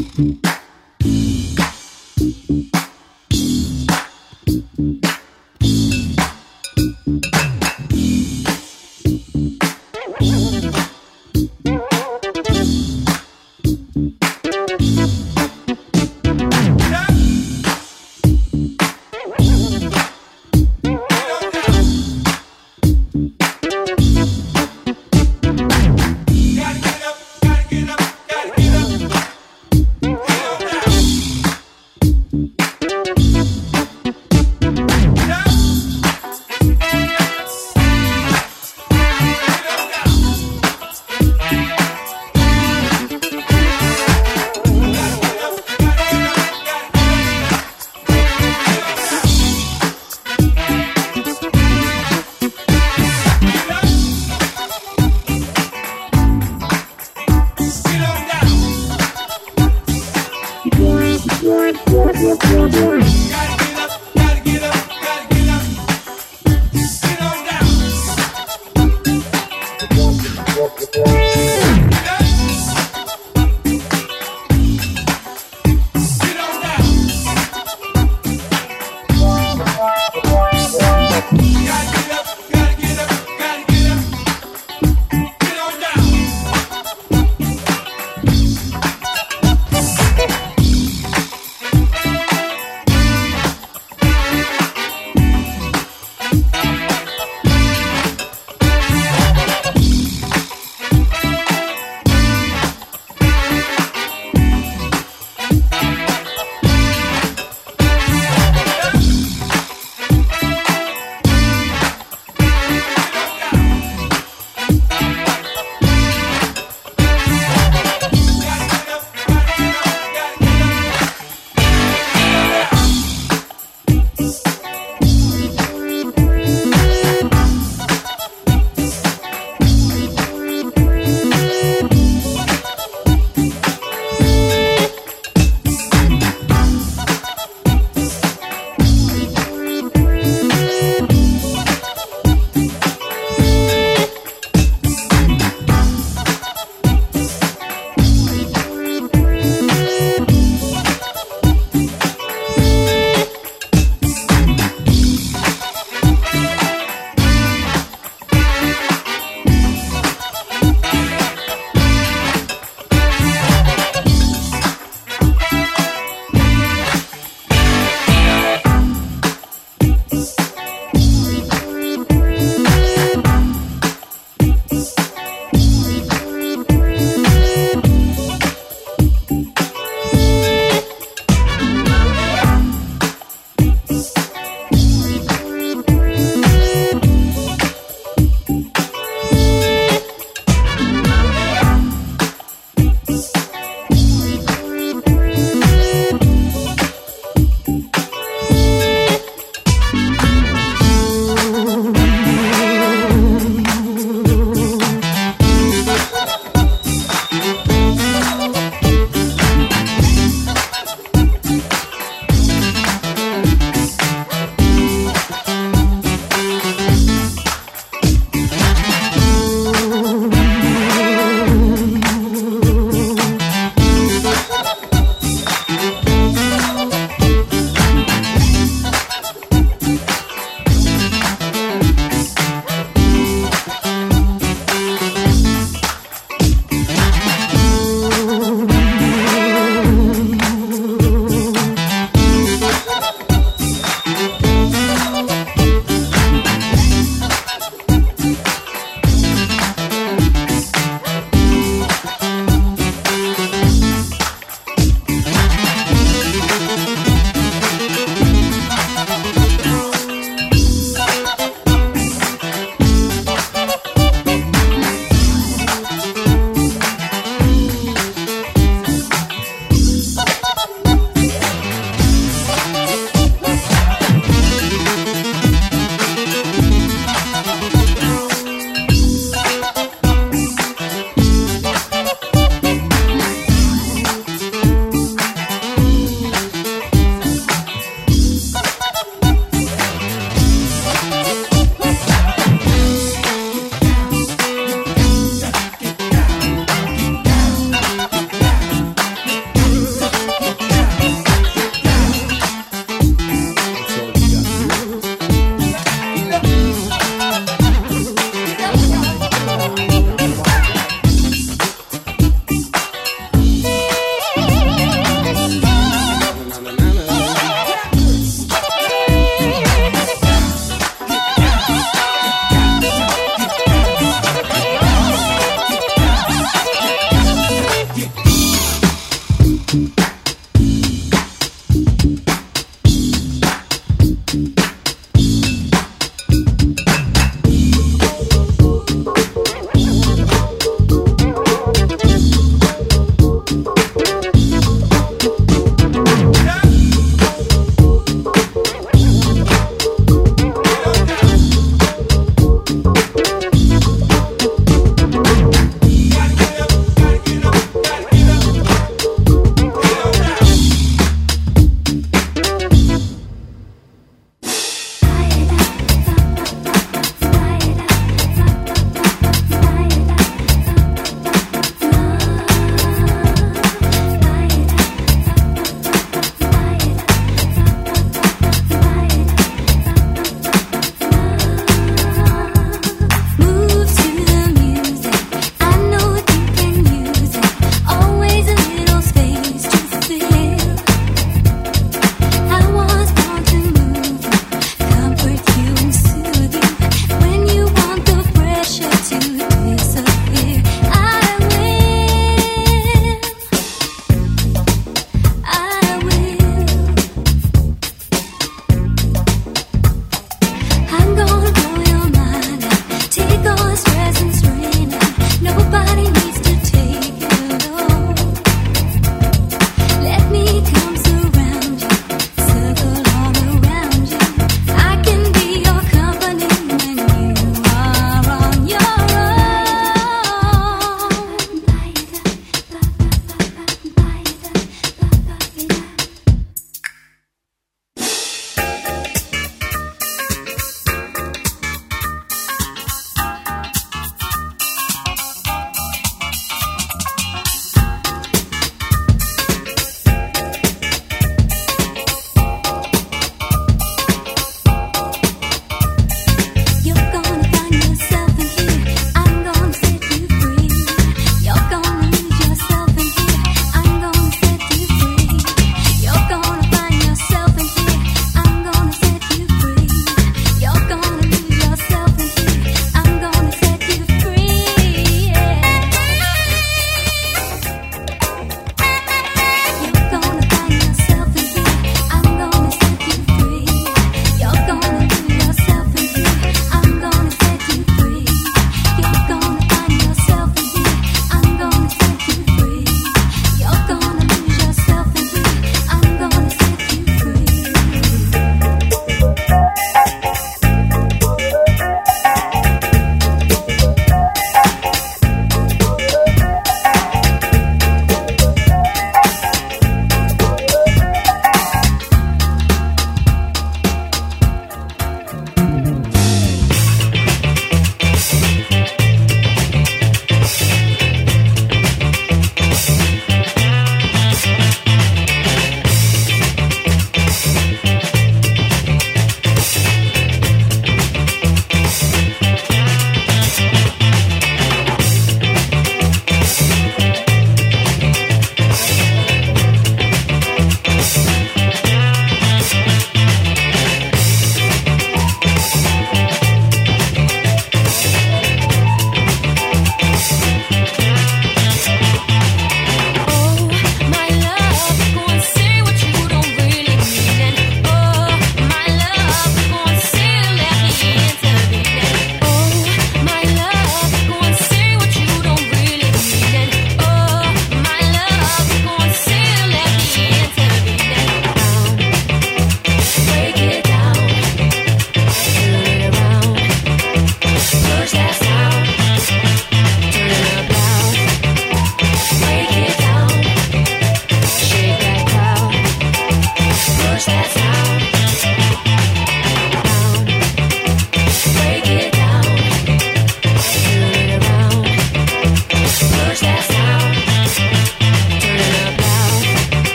Mm-hmm.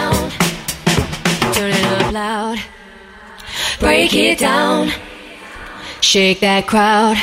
Sound. Turn it up loud. Break it down. Shake that crowd.